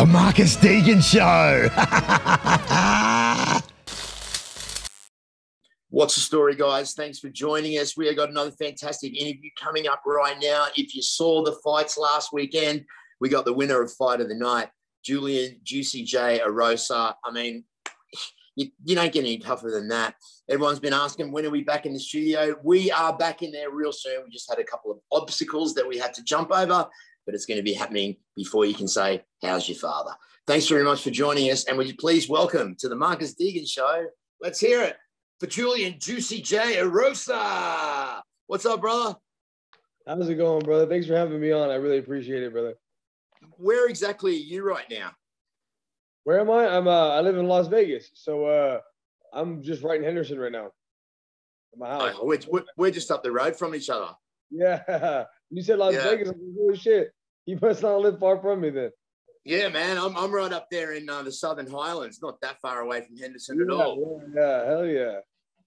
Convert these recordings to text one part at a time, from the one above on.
The Marcus Deegan Show. What's the story, guys? Thanks for joining us. We have got another fantastic interview coming up right now. If you saw the fights last weekend, we got the winner of Fight of the Night, Julian Juicy J Erosa. I mean, you, you don't get any tougher than that. Everyone's been asking, when are we back in the studio? We are back in there real soon. We just had a couple of obstacles that we had to jump over, but it's going to be happening before you can say, How's your father? Thanks very much for joining us. And would you please welcome to the Marcus Deegan Show? Let's hear it for Julian Juicy J Erosa. What's up, brother? How's it going, brother? Thanks for having me on. I really appreciate it, brother. Where exactly are you right now? Where am I? I'm uh, I live in Las Vegas, so uh, I'm just right in Henderson right now. My house. Oh, we're, we're just up the road from each other. Yeah, you said Las Yeah. Vegas. I'm like, shit! You must not live far from me then. Yeah, man, I'm, I'm right up there in uh, the Southern Highlands, not that far away from Henderson at yeah, all. yeah, yeah, hell yeah.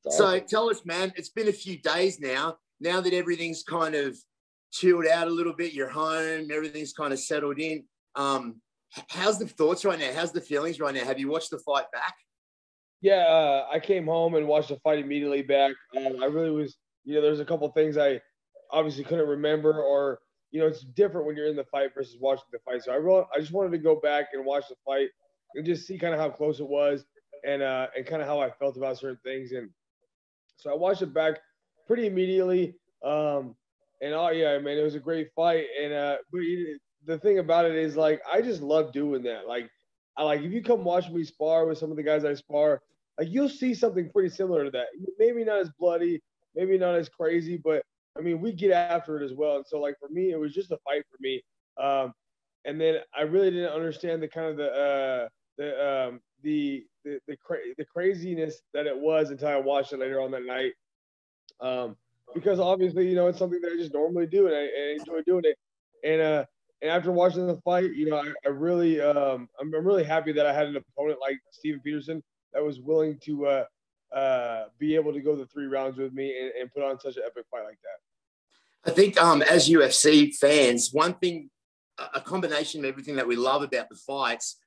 It's So awesome. tell us, man, it's been a few days now. Now that everything's kind of chilled out a little bit, you're home, everything's kind of settled in. Um, how's the thoughts right now? How's the feelings right now? Have you watched the fight back? yeah, uh, I came home and watched the fight immediately back. Um, I really was, you know, there's a couple things I obviously couldn't remember, or you know, it's different when you're in the fight versus watching the fight. So I really, I just wanted to go back and watch the fight and just see kind of how close it was and uh, and kind of how I felt about certain things. And so I watched it back pretty immediately. Um, and oh yeah, man, it was a great fight. And uh, but the thing about it is like I just love doing that. Like I like if you come watch me spar with some of the guys I spar, like you'll see something pretty similar to that. Maybe not as bloody, maybe not as crazy, but I mean we get after it as well. And so like for me, it was just a fight for me. Um, and then I really didn't understand the kind of the uh, the um, the the the, cra- the craziness that it was until I watched it later on that night. Um, because obviously, you know, it's something that I just normally do and I, I enjoy doing it. And uh, and after watching the fight, you know, I, I really um, I'm, I'm really happy that I had an opponent like Steven Peterson that was willing to uh, uh, be able to go the three rounds with me and, and put on such an epic fight like that. I think um, as UFC fans, one thing, a- combination of everything that we love about the fights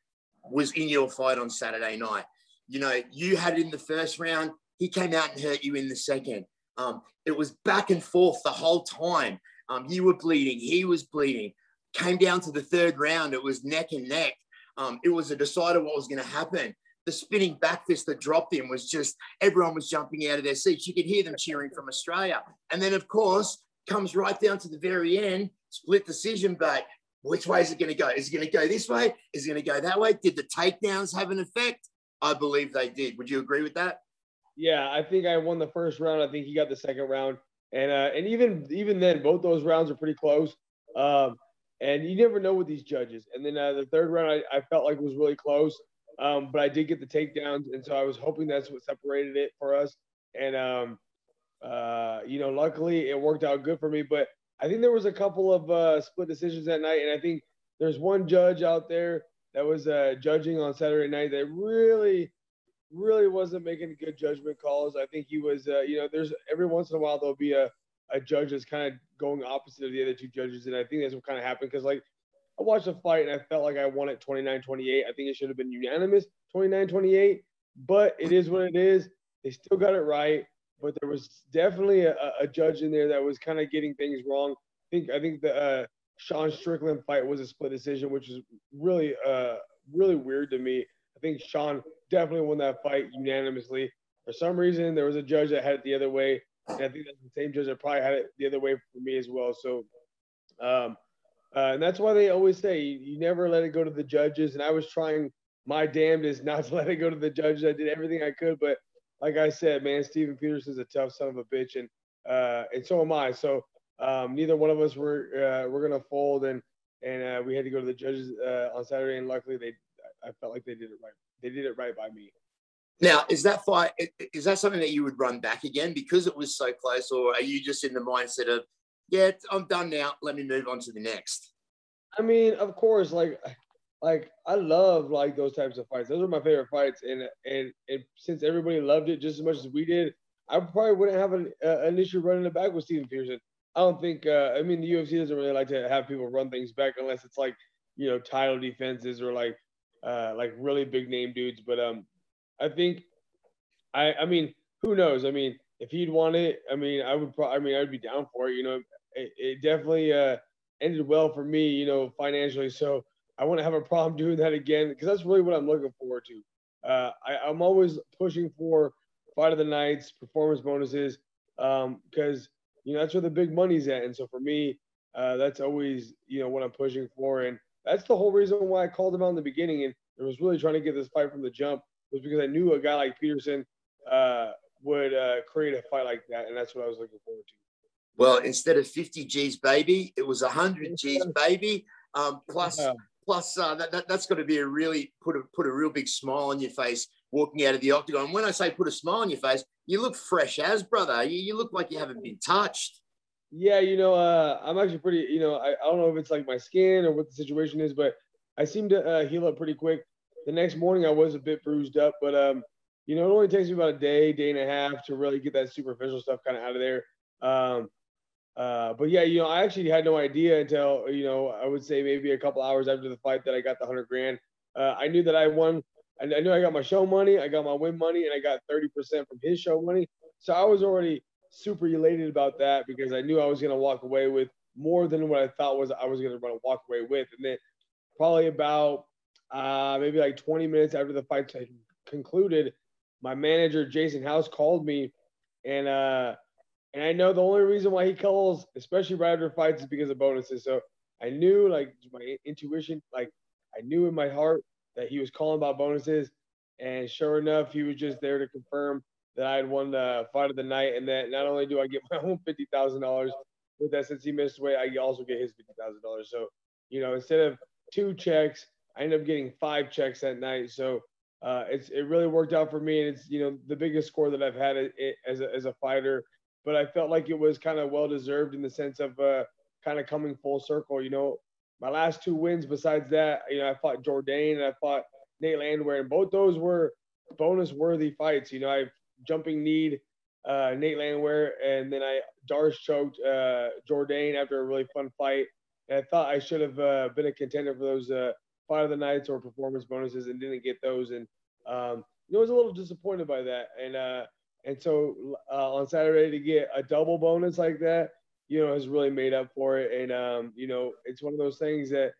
was in your fight on Saturday night. You know, you had it in the first round, he came out and hurt you in the second. Um, it was back and forth the whole time. Um, you were bleeding, he was bleeding. Came down to the third round, it was neck and neck. Um, it was a decider what was going to happen. The spinning back fist that dropped him was just everyone was jumping out of their seats. You could hear them cheering from Australia. And then, of course, comes right down to the very end, split decision, but which way is it going to go? Is it going to go this way? Is it going to go that way? Did the takedowns have an effect? I believe they did. Would you agree with that? Yeah, I think I won the first round. I think he got the second round, and uh, and even even then, both those rounds are pretty close. Um, and you never know with these judges. And then uh, the third round, I, I felt like it was really close, um, but I did get the takedowns, and so I was hoping that's what separated it for us. And um, uh, you know, luckily it worked out good for me. But I think there was a couple of uh, split decisions that night, and I think there's one judge out there that was uh, judging on Saturday night that really really wasn't making good judgment calls. I think he was, uh, you know, there's every once in a while there'll be a, a judge that's kind of going opposite of the other two judges. And I think that's what kind of happened because, like, I watched the fight and I felt like I won it 29 28. I think it should have been unanimous 29 28, but it is what it is. They still got it right. But there was definitely a, a judge in there that was kind of getting things wrong. I think I think the uh, Sean Strickland fight was a split decision, which is really uh, really weird to me. I think Sean definitely won that fight unanimously. For some reason, there was a judge that had it the other way, and I think that's the same judge that probably had it the other way for me as well. So, um, uh, and that's why they always say you, you never let it go to the judges. And I was trying my damnedest not to let it go to the judges. I did everything I could, but like I said, man, Steven Peterson's a tough son of a bitch, and uh, and so am I. So um, neither one of us were uh, we're gonna fold, and and uh, we had to go to the judges uh, on Saturday, and luckily they I felt like they did it right. They did it right by me. Now, is that fight, is that something that you would run back again because it was so close? Or are you just in the mindset of, yeah, I'm done now. Let me move on to the next? I mean, of course, like like I love like those types of fights. Those are my favorite fights, and and, and since everybody loved it just as much as we did, I probably wouldn't have an, uh, an issue running it back with Steven Peterson. I don't think. Uh, I mean, the UFC doesn't really like to have people run things back unless it's like you know, title defenses or like uh, like really big name dudes. But um, I think I I mean, who knows? I mean, if he'd want it, I mean, I would. probably. I mean, I'd be down for it. You know, it, it definitely uh, ended well for me. You know, financially. So I wouldn't have a problem doing that again because that's really what I'm looking forward to. Uh, I, I'm always pushing for fight of the nights, performance bonuses, because um, you know that's where the big money's at. And so for me, uh, that's always you know what I'm pushing for, and that's the whole reason why I called him out in the beginning and I was really trying to get this fight from the jump was because I knew a guy like Peterson uh, would uh, create a fight like that, and that's what I was looking forward to. Well, instead of 50 G's, baby, it was 100 G's, baby. Um, plus. Plus uh, that, that, that's got to be a really put a put a real big smile on your face walking out of the octagon. When I say put a smile on your face, you look fresh as brother. You, you look like you haven't been touched. Yeah, you know, uh, I'm actually pretty. You know, I, I don't know if it's like my skin or what the situation is, but I seem to uh, heal up pretty quick. The next morning, I was a bit bruised up, but um, you know, it only takes me about a day, day and a half to really get that superficial stuff kind of out of there. Um, uh, but yeah, you know, I actually had no idea until you know, I would say maybe a couple hours after the fight that I got the hundred grand. Uh, I knew that I won. I, I knew I got my show money, I got my win money, and I got thirty percent from his show money. So I was already super elated about that because I knew I was going to walk away with more than what I thought was I was going to run walk away with. And then probably about uh, maybe like 20 minutes after the fight concluded, my manager Jason House called me, and uh, and I know the only reason why he calls, especially right after fights, is because of bonuses. So I knew like my intuition, like I knew in my heart that he was calling about bonuses, and sure enough, he was just there to confirm that I had won the fight of the night, and that not only do I get my own fifty thousand dollars with that since he missed weight, I also get his fifty thousand dollars. So, you know, instead of two checks, I ended up getting five checks that night. So uh, it's it really worked out for me, and it's you know the biggest score that I've had as a, as a fighter. But I felt like it was kind of well deserved in the sense of uh, kind of coming full circle. You know, my last two wins besides that, you know, I fought Jourdain and I fought Nate Landwehr, and both those were bonus worthy fights. You know, I jumping need uh, Nate Landwehr, and then I Darce choked uh, Jourdain after a really fun fight. And I thought I should have uh, been a contender for those uh, fight of the nights or performance bonuses, and didn't get those. And um, you know, I was a little disappointed by that. And uh, and so uh, on Saturday to get a double bonus like that, you know, has really made up for it. And um, you know, it's one of those things that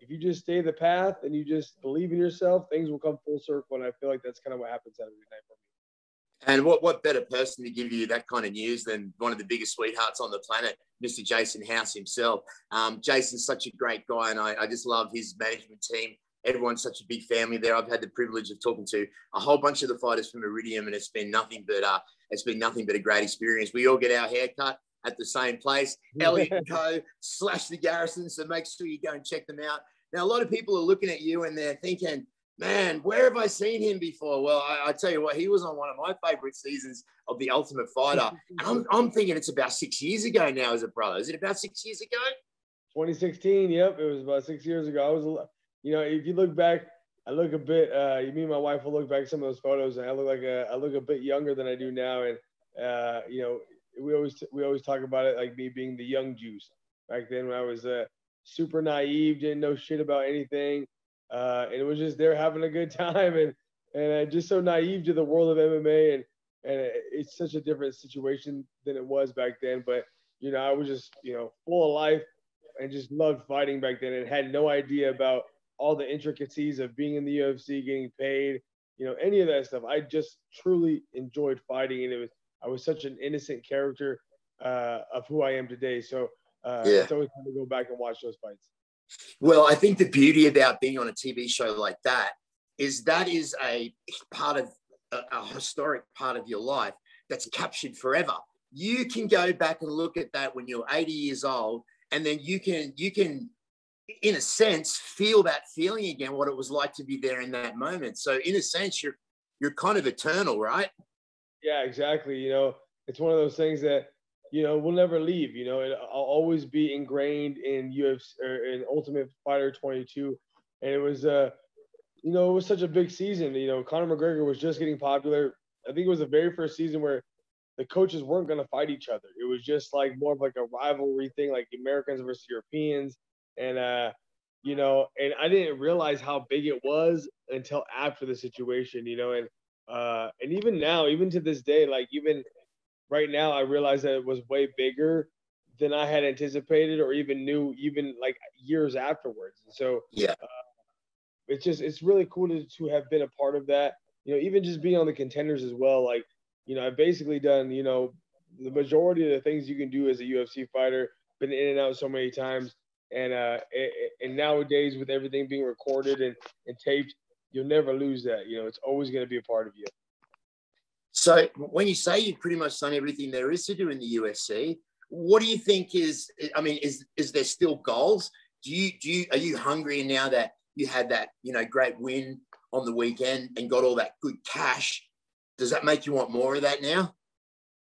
if you just stay the path and you just believe in yourself, things will come full circle. And I feel like that's kind of what happens Saturday night for me. And what, what better person to give you that kind of news than one of the biggest sweethearts on the planet, Mr. Jason House himself. Um, Jason's such a great guy, and I, I just love his management team. Everyone's such a big family there. I've had the privilege of talking to a whole bunch of the fighters from Iridium, and it's been nothing but uh, it's been nothing but a great experience. We all get our hair cut at the same place, Elliot and Co. slash the Garrison. So make sure you go and check them out. Now, a lot of people are looking at you and they're thinking, man, where have I seen him before? Well, I, I, tell you what, he was on one of my favorite seasons of The Ultimate Fighter. And I'm, I'm thinking it's about six years ago now as a brother. Is it about six years ago? 2016. Yep. It was about six years ago. I was, you know, if you look back, I look a bit, uh, me and my wife will look back some of those photos and I look like a, I look a bit younger than I do now. And, uh, you know, we always, we always talk about it like me being the young juice back then when I was, uh, super naive, didn't know shit about anything uh, and it was just there having a good time and and uh, just so naive to the world of MMA and and it's such a different situation than it was back then. But you know, I was just you know full of life and just loved fighting back then and had no idea about all the intricacies of being in the UFC, getting paid, you know, any of that stuff. I just truly enjoyed fighting, and it was I was such an innocent character uh, of who I am today. So uh, yeah. it's always fun to go back and watch those fights. Well, I think the beauty about being on a TV show like that is that is a part of a, a historic part of your life that's captured forever. You can go back and look at that when you're 80 years old, and then you can you can in a sense feel that feeling again what it was like to be there in that moment so in a sense you're you're kind of eternal right yeah exactly you know it's one of those things that you know, will never leave. You know, it, I'll always be ingrained in UFC or in Ultimate Fighter 22. And it was, uh, you know, it was such a big season. You know, Conor McGregor was just getting popular. I think it was the very first season where the coaches weren't going to fight each other. It was just like more of like a rivalry thing, like Americans versus Europeans. And, uh, you know, and I didn't realize how big it was until after the situation, you know, and uh, and even now, even to this day, like even right now, I realize that it was way bigger than I had anticipated or even knew, even like years afterwards. And so, yeah, uh, it's just it's really cool to, to have been a part of that. You know, even just being on the contenders as well. Like, you know, I've basically done you know the majority of the things you can do as a UFC fighter. Been in and out so many times, and uh, and nowadays with everything being recorded and, and taped, you'll never lose that. You know, it's always going to be a part of you. So when you say you've pretty much done everything there is to do in the UFC, what do you think is? I mean, is is there still goals? Do you do you are you hungry now that you had that you know great win on the weekend and got all that good cash? Does that make you want more of that now?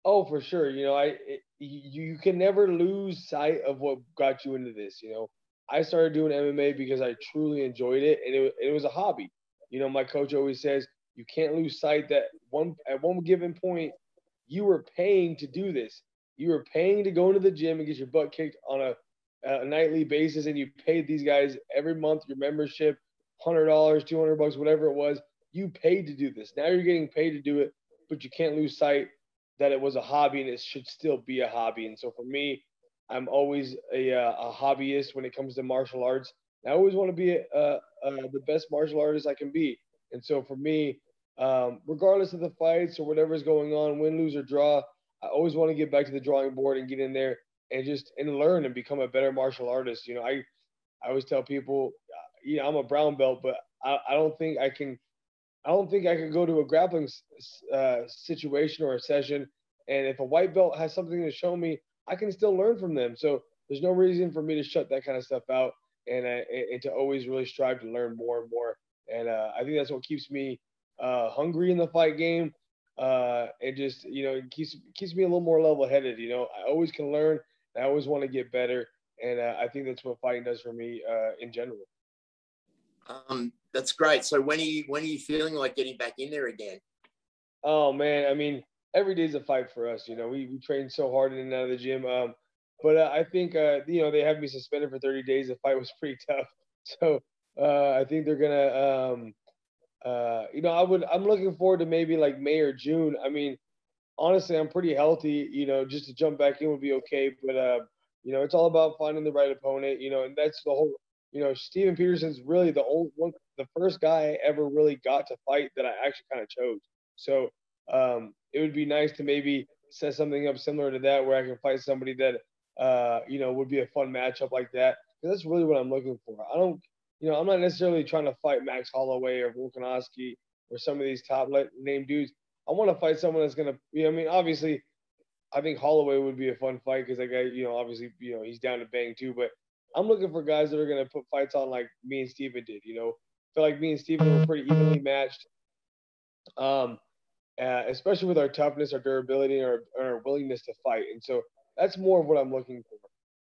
Oh, for sure. You know, I it, you, you can never lose sight of what got you into this. You know, I started doing MMA because I truly enjoyed it, and it, it was a hobby. You know, my coach always says you can't lose sight that one at one given point you were paying to do this. You were paying to go into the gym and get your butt kicked on a, a nightly basis, and you paid these guys every month your membership, hundred dollars, two hundred bucks, whatever it was. You paid to do this. Now you're getting paid to do it, but you can't lose sight that it was a hobby and it should still be a hobby. And so for me, I'm always a, uh, a hobbyist when it comes to martial arts. I always want to be a, a, the best martial artist I can be. And so for me, um, regardless of the fights or whatever's going on, win, lose, or draw, I always want to get back to the drawing board and get in there and just and learn and become a better martial artist. You know, I I always tell people, you know, I'm a brown belt, but I, I don't think I can I don't think I could go to a grappling uh, situation or a session, and if a white belt has something to show me, I can still learn from them. So there's no reason for me to shut that kind of stuff out, and uh, and to always really strive to learn more and more. And uh, I think that's what keeps me uh, hungry in the fight game. Uh, and just you know it keeps keeps me a little more level headed. You know, I always can learn. I always want to get better, and uh, I think that's what fighting does for me uh, in general. Um, that's great. So when are you when are you feeling like getting back in there again? Oh man, I mean every day's a fight for us. You know, we we train so hard in and out of the gym. Um, but uh, I think uh, you know they have me suspended for 30 days. The fight was pretty tough, so uh, I think they're gonna. Um, uh, you know, I would. I'm looking forward to maybe like May or June. I mean, honestly, I'm pretty healthy. You know, just to jump back in would be okay. But uh, you know, it's all about finding the right opponent. You know, and that's the whole you know, Steven Peterson's really the old one, the first guy I ever really got to fight that I actually kind of chose. So um, it would be nice to maybe set something up similar to that where I can fight somebody that, uh, you know, would be a fun matchup like that. Because that's really what I'm looking for. I don't, you know, I'm not necessarily trying to fight Max Holloway or Volkanovski or some of these top name dudes. I want to fight someone that's going to, you know, I mean, obviously, I think Holloway would be a fun fight because that guy, you know, obviously, you know, he's down to bang too. But I'm looking for guys that are going to put fights on like me and Steven did. You know, I feel like me and Steven were pretty evenly matched. Um, uh, especially with our toughness, our durability, and our, our, willingness to fight. And so that's more of what I'm looking for.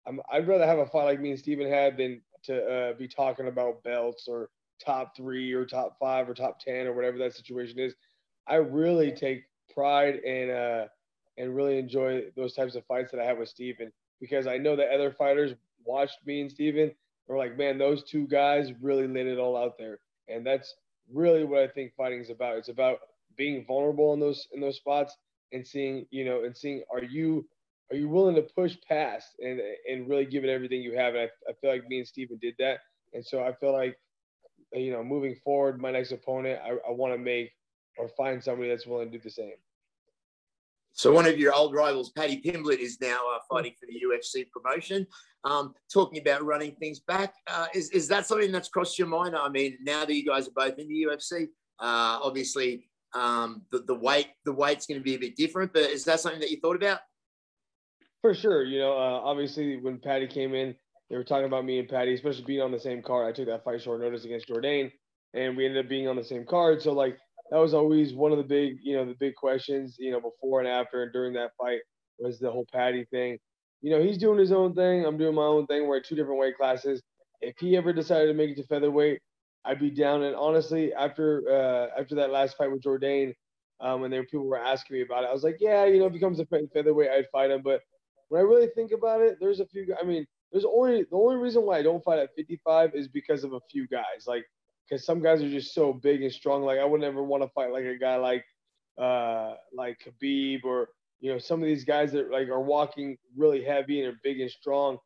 I'm, I'd rather have a fight like me and Steven had than to uh, be talking about belts or top three or top five or top ten or whatever that situation is. I really take pride and uh, and really enjoy those types of fights that I have with Steven because I know that other fighters watched me and Steven we're like, man, those two guys really laid it all out there. And that's really what I think fighting is about. It's about being vulnerable in those in those spots and seeing, you know, and seeing are you are you willing to push past and and really give it everything you have? And I, I feel like me and Steven did that. And so I feel like, you know, moving forward, my next opponent, I, I want to make or find somebody that's willing to do the same. So one of your old rivals, Paddy Pimblett, is now uh, fighting for the UFC promotion. Um, talking about running things back, uh, is is that something that's crossed your mind? I mean, now that you guys are both in the UFC, uh, obviously um, the the weight the weight's going to be a bit different. But is that something that you thought about? For sure, you know, uh, obviously when Paddy came in, they were talking about me and Paddy, especially being on the same card. I took that fight short notice against Jourdain, and we ended up being on the same card. So like that was always one of the big, you know, the big questions, you know, before and after and during that fight was the whole Paddy thing. You know, he's doing his own thing. I'm doing my own thing. We're at two different weight classes. If he ever decided to make it to featherweight, I'd be down. And honestly, after uh, after that last fight with Jourdain, um, when there were people were asking me about it, I was like, yeah, you know, if he comes to featherweight, I'd fight him. But when I really think about it, there's a few. I mean, there's only the only reason why I don't fight at 55 is because of a few guys. Like because some guys are just so big and strong. Like I would never want to fight like a guy like uh like Khabib or you know some of these guys that like are walking really heavy and are big and strong.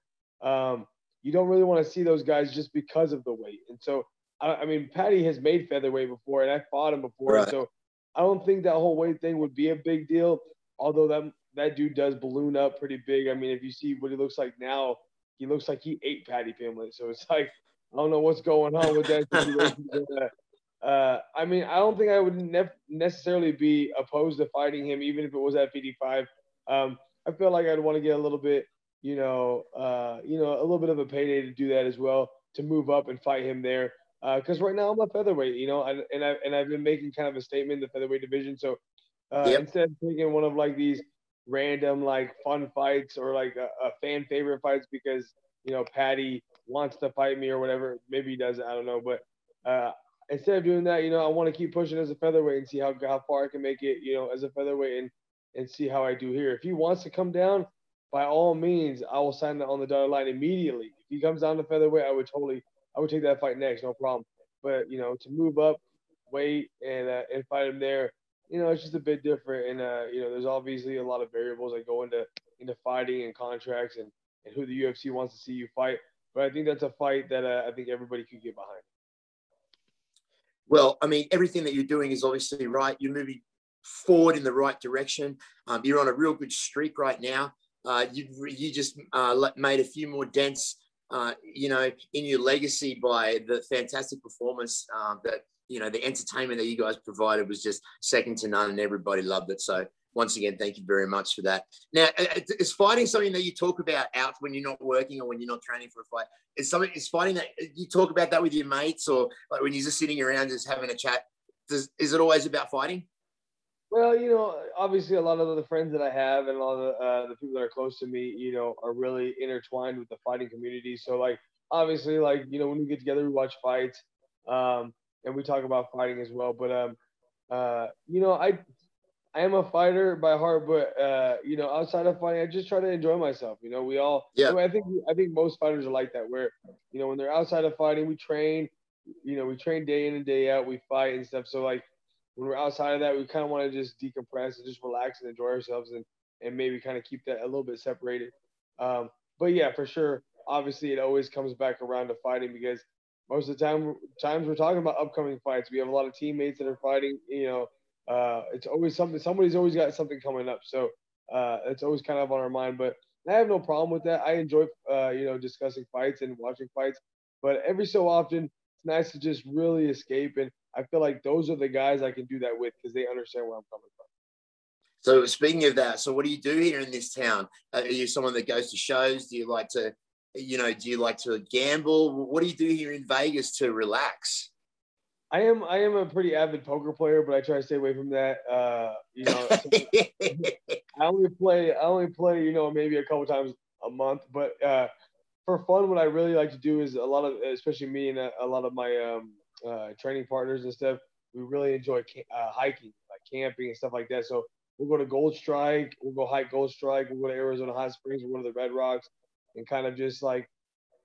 Um, you don't really want to see those guys just because of the weight. And so I, I mean, Paddy has made featherweight before, and I fought him before, right. so I don't think that whole weight thing would be a big deal. Although that that dude does balloon up pretty big. I mean, if you see what he looks like now, he looks like he ate Paddy Pimblett. So it's like I don't know what's going on with that situation. Uh, I mean, I don't think I would ne- necessarily be opposed to fighting him, even if it was at 55. Um, I feel like I'd want to get a little bit, you know, uh, you know, a little bit of a payday to do that as well, to move up and fight him there. Because uh, right now I'm a featherweight, you know, and, and I and I've been making kind of a statement in the featherweight division. So uh, yep. instead of taking one of like these random like fun fights or like a, a fan favorite fights because you know Paddy wants to fight me or whatever. Maybe he doesn't. I don't know. But uh, instead of doing that, you know, I want to keep pushing as a featherweight and see how how far I can make it. You know, as a featherweight and and see how I do here. If he wants to come down, by all means, I will sign on the dotted line immediately. If he comes down to featherweight, I would totally, I would take that fight next, no problem. But you know, to move up, weight, and uh, and fight him there, you know, it's just a bit different. And uh, you know, there's obviously a lot of variables that go into into fighting and contracts and and who the UFC wants to see you fight. But I think that's a fight that uh, I think everybody could get behind. Well, I mean, everything that you're doing is obviously right. You're moving forward in the right direction. Um, you're on a real good streak right now. Uh, you you just uh, made a few more dents, uh, you know, in your legacy by the fantastic performance um, that you know the entertainment that you guys provided was just second to none, and everybody loved it. So once again, thank you very much for that. Now, is fighting something that you talk about out when you're not working or when you're not training for a fight? Is something is fighting that you talk about that with your mates or like when you're just sitting around just having a chat? Does, is it always about fighting? Well, you know, obviously a lot of the friends that I have and a lot of the, uh, the people that are close to me, you know, are really intertwined with the fighting community. So like, obviously, like you know, when we get together, we watch fights, um, and we talk about fighting as well. But um, uh, you know, I I am a fighter by heart, but uh, you know, outside of fighting, I just try to enjoy myself. You know, we all. Yeah. I think I think most fighters are like that. Where you know, when they're outside of fighting, we train. You know, we train day in and day out. We fight and stuff. So like, when we're outside of that, we kind of want to just decompress and just relax and enjoy ourselves and and maybe kind of keep that a little bit separated. Um, but yeah, for sure. Obviously, it always comes back around to fighting because most of the time, times we're talking about upcoming fights. We have a lot of teammates that are fighting. You know uh, it's always something. Somebody's always got something coming up, so uh, it's always kind of on our mind. But I have no problem with that. I enjoy, uh, you know, discussing fights and watching fights. But every so often, it's nice to just really escape. And I feel like those are the guys I can do that with because they understand where I'm coming from. So speaking of that, so what do you do here in this town? Are you someone that goes to shows? Do you like to, you know, do you like to gamble? What do you do here in Vegas to relax? I am I am a pretty avid poker player, but I try to stay away from that. Uh, you know, I only play I only play you know maybe a couple times a month, but uh, for fun, what I really like to do is a lot of especially me and a, a lot of my um, uh, training partners and stuff. We really enjoy uh, hiking, like camping and stuff like that. So we'll go to Gold Strike, we'll go hike Gold Strike, we'll go to Arizona Hot Springs, we'll go to the Red Rocks, and kind of just like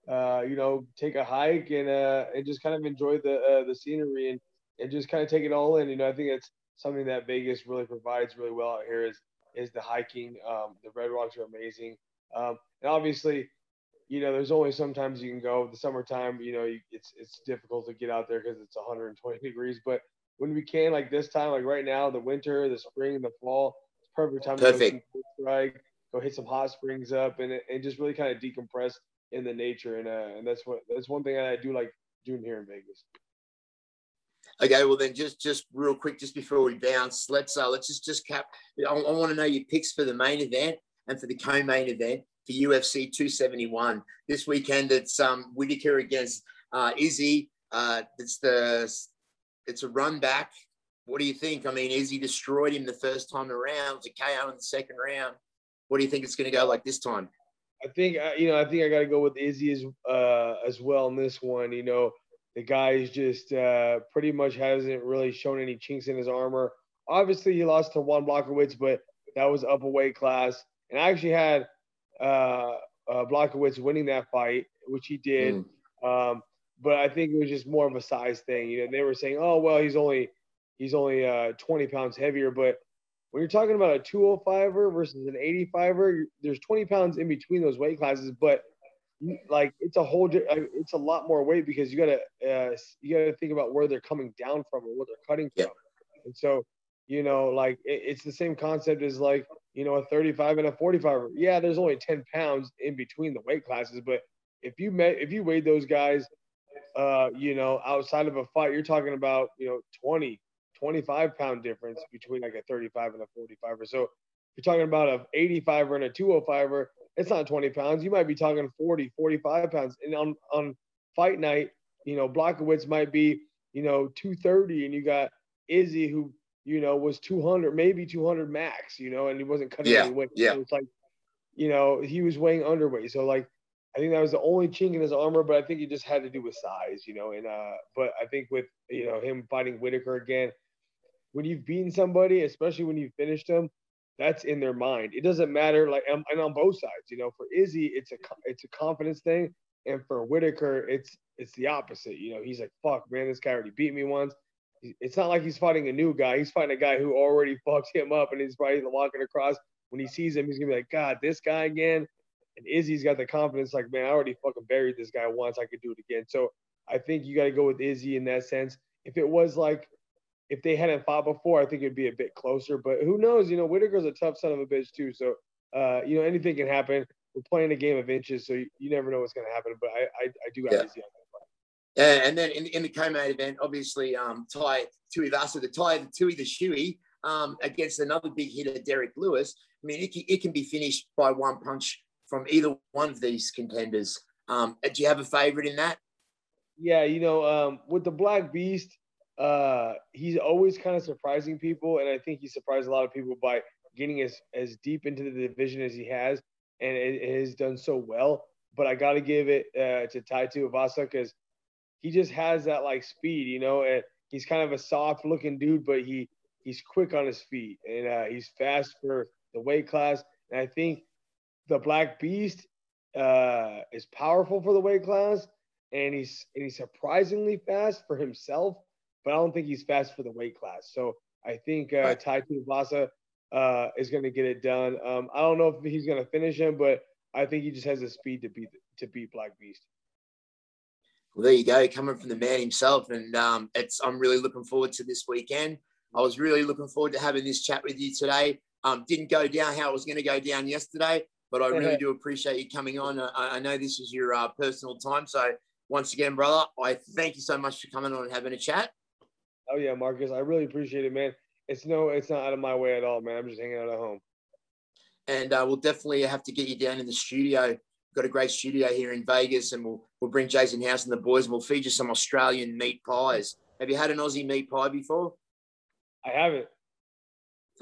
uh, you know, take a hike and uh, and just kind of enjoy the uh, the scenery and and just kind of take it all in. You know, I think it's something that Vegas really provides really well out here is is the hiking. Um, the Red Rocks are amazing, um, and obviously, you know, there's only sometimes you can go. The summertime, you know, you, it's it's difficult to get out there because it's 120 degrees. But when we can, like this time, like right now, the winter, the spring, the fall, it's perfect time perfect. to go go hit some hot springs up, and and just really kind of decompress in the nature, and uh, and that's what that's one thing I do like doing here in Vegas. Okay, well then, just just real quick, just before we bounce, let's uh, let's just just cap. I, I want to know your picks for the main event and for the co-main event for UFC 271 this weekend. It's um Whittaker against uh, Izzy. Uh, it's the it's a run back. What do you think? I mean, Izzy destroyed him the first time around. It's a KO in the second round. What do you think it's going to go like this time? I think you know. I think I got to go with Izzy as uh, as well in this one. You know, the guy is just uh, pretty much hasn't really shown any chinks in his armor. Obviously, he lost to Juan Blachowicz, but that was up a weight class. And I actually had uh, uh, Blachowicz winning that fight, which he did. Mm. Um, but I think it was just more of a size thing. You know, they were saying, "Oh, well, he's only he's only uh, 20 pounds heavier," but when you're talking about a 205er versus an 85er, there's 20 pounds in between those weight classes, but like it's a whole it's a lot more weight because you gotta uh, you gotta think about where they're coming down from or what they're cutting from, and so you know like it, it's the same concept as like you know a 35 and a 45. Yeah, there's only 10 pounds in between the weight classes, but if you met if you weighed those guys uh, you know, outside of a fight, you're talking about, you know, 20, 25 pound difference between like a 35 and a 45er. So if you're talking about a 85er and a 205er, it's not 20 pounds. You might be talking 40, 45 pounds. And on, on fight night, you know, Blachowicz might be, you know, 230 and you got Izzy who, you know, was 200, maybe 200 max, you know, and he wasn't cutting yeah, any weight. Yeah. So it's like, you know, he was weighing underweight. So like I think that was the only chink in his armor, but I think it just had to do with size, you know. And uh, but I think with you know him fighting Whittaker again, when you've beaten somebody, especially when you've finished them, that's in their mind. It doesn't matter, like and, and on both sides, you know. For Izzy, it's a it's a confidence thing, and for Whittaker, it's it's the opposite. You know, he's like, "Fuck, man, this guy already beat me once." It's not like he's fighting a new guy. He's fighting a guy who already fucked him up, and he's probably walking across. When he sees him, he's gonna be like, "God, this guy again." And Izzy's got the confidence, like, man, I already fucking buried this guy once. I could do it again. So I think you got to go with Izzy in that sense. If it was like, if they hadn't fought before, I think it'd be a bit closer. But who knows? You know, Whittaker's a tough son of a bitch too. So, uh, you know, anything can happen. We're playing a game of inches, so you, you never know what's going to happen. But I, I, I do have yeah. On that. Yeah, and then in, in the co-main event, obviously, um, Tai Tuivasa, the Ty, the Tui, the Shoey, um, against another big hitter, Derrick Lewis. I mean, it, it can be finished by one punch from either one of these contenders. Um, do you have a favorite in that? Yeah, you know, um, with the Black Beast, uh, he's always kind of surprising people, and I think he surprised a lot of people by getting as as deep into the division as he has, and it, it has done so well. But I got to give it uh, to Tai Tuivasa because he just has that like speed, you know, and he's kind of a soft looking dude, but he he's quick on his feet and uh, he's fast for the weight class. And I think the Black Beast uh, is powerful for the weight class, and he's and he's surprisingly fast for himself, but I don't think he's fast for the weight class. So I think uh, right. Tai Tuivasa uh, is going to get it done. Um, I don't know if he's going to finish him, but I think he just has the speed to beat to beat Black Beast. Well, there you go, coming from the man himself, and um, it's I'm really looking forward to this weekend. I was really looking forward to having this chat with you today. Um, didn't go down how it was going to go down yesterday, but I really do appreciate you coming on. I, I know this is your uh, personal time. So once again, brother, I thank you so much for coming on and having a chat. Oh yeah, Marcus, I really appreciate it, man. It's no, it's not out of my way at all, man. I'm just hanging out at home. And uh, we'll definitely have to get you down in the studio. We've got a great studio here in Vegas, and we'll we'll bring Jason House and the boys, and we'll feed you some Australian meat pies. Have you had an Aussie meat pie before? I haven't.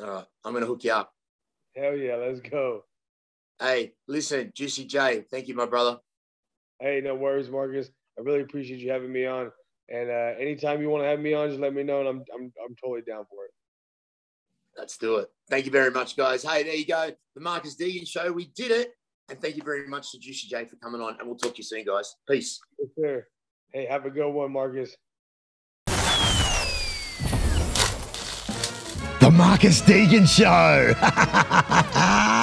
Uh, I'm gonna hook you up. Hell yeah, let's go. Hey, listen, Juicy J, thank you, my brother. Hey, no worries, Marcus. I really appreciate you having me on. And uh, anytime you want to have me on, just let me know, and I'm I'm I'm totally down for it. Let's do it. Thank you very much, guys. Hey, there you go, the Marcus Deegan Show. We did it, and thank you very much to Juicy J for coming on. And we'll talk to you soon, guys. Peace. Yes, sir. Hey, have a good one, Marcus. The Marcus Deegan Show.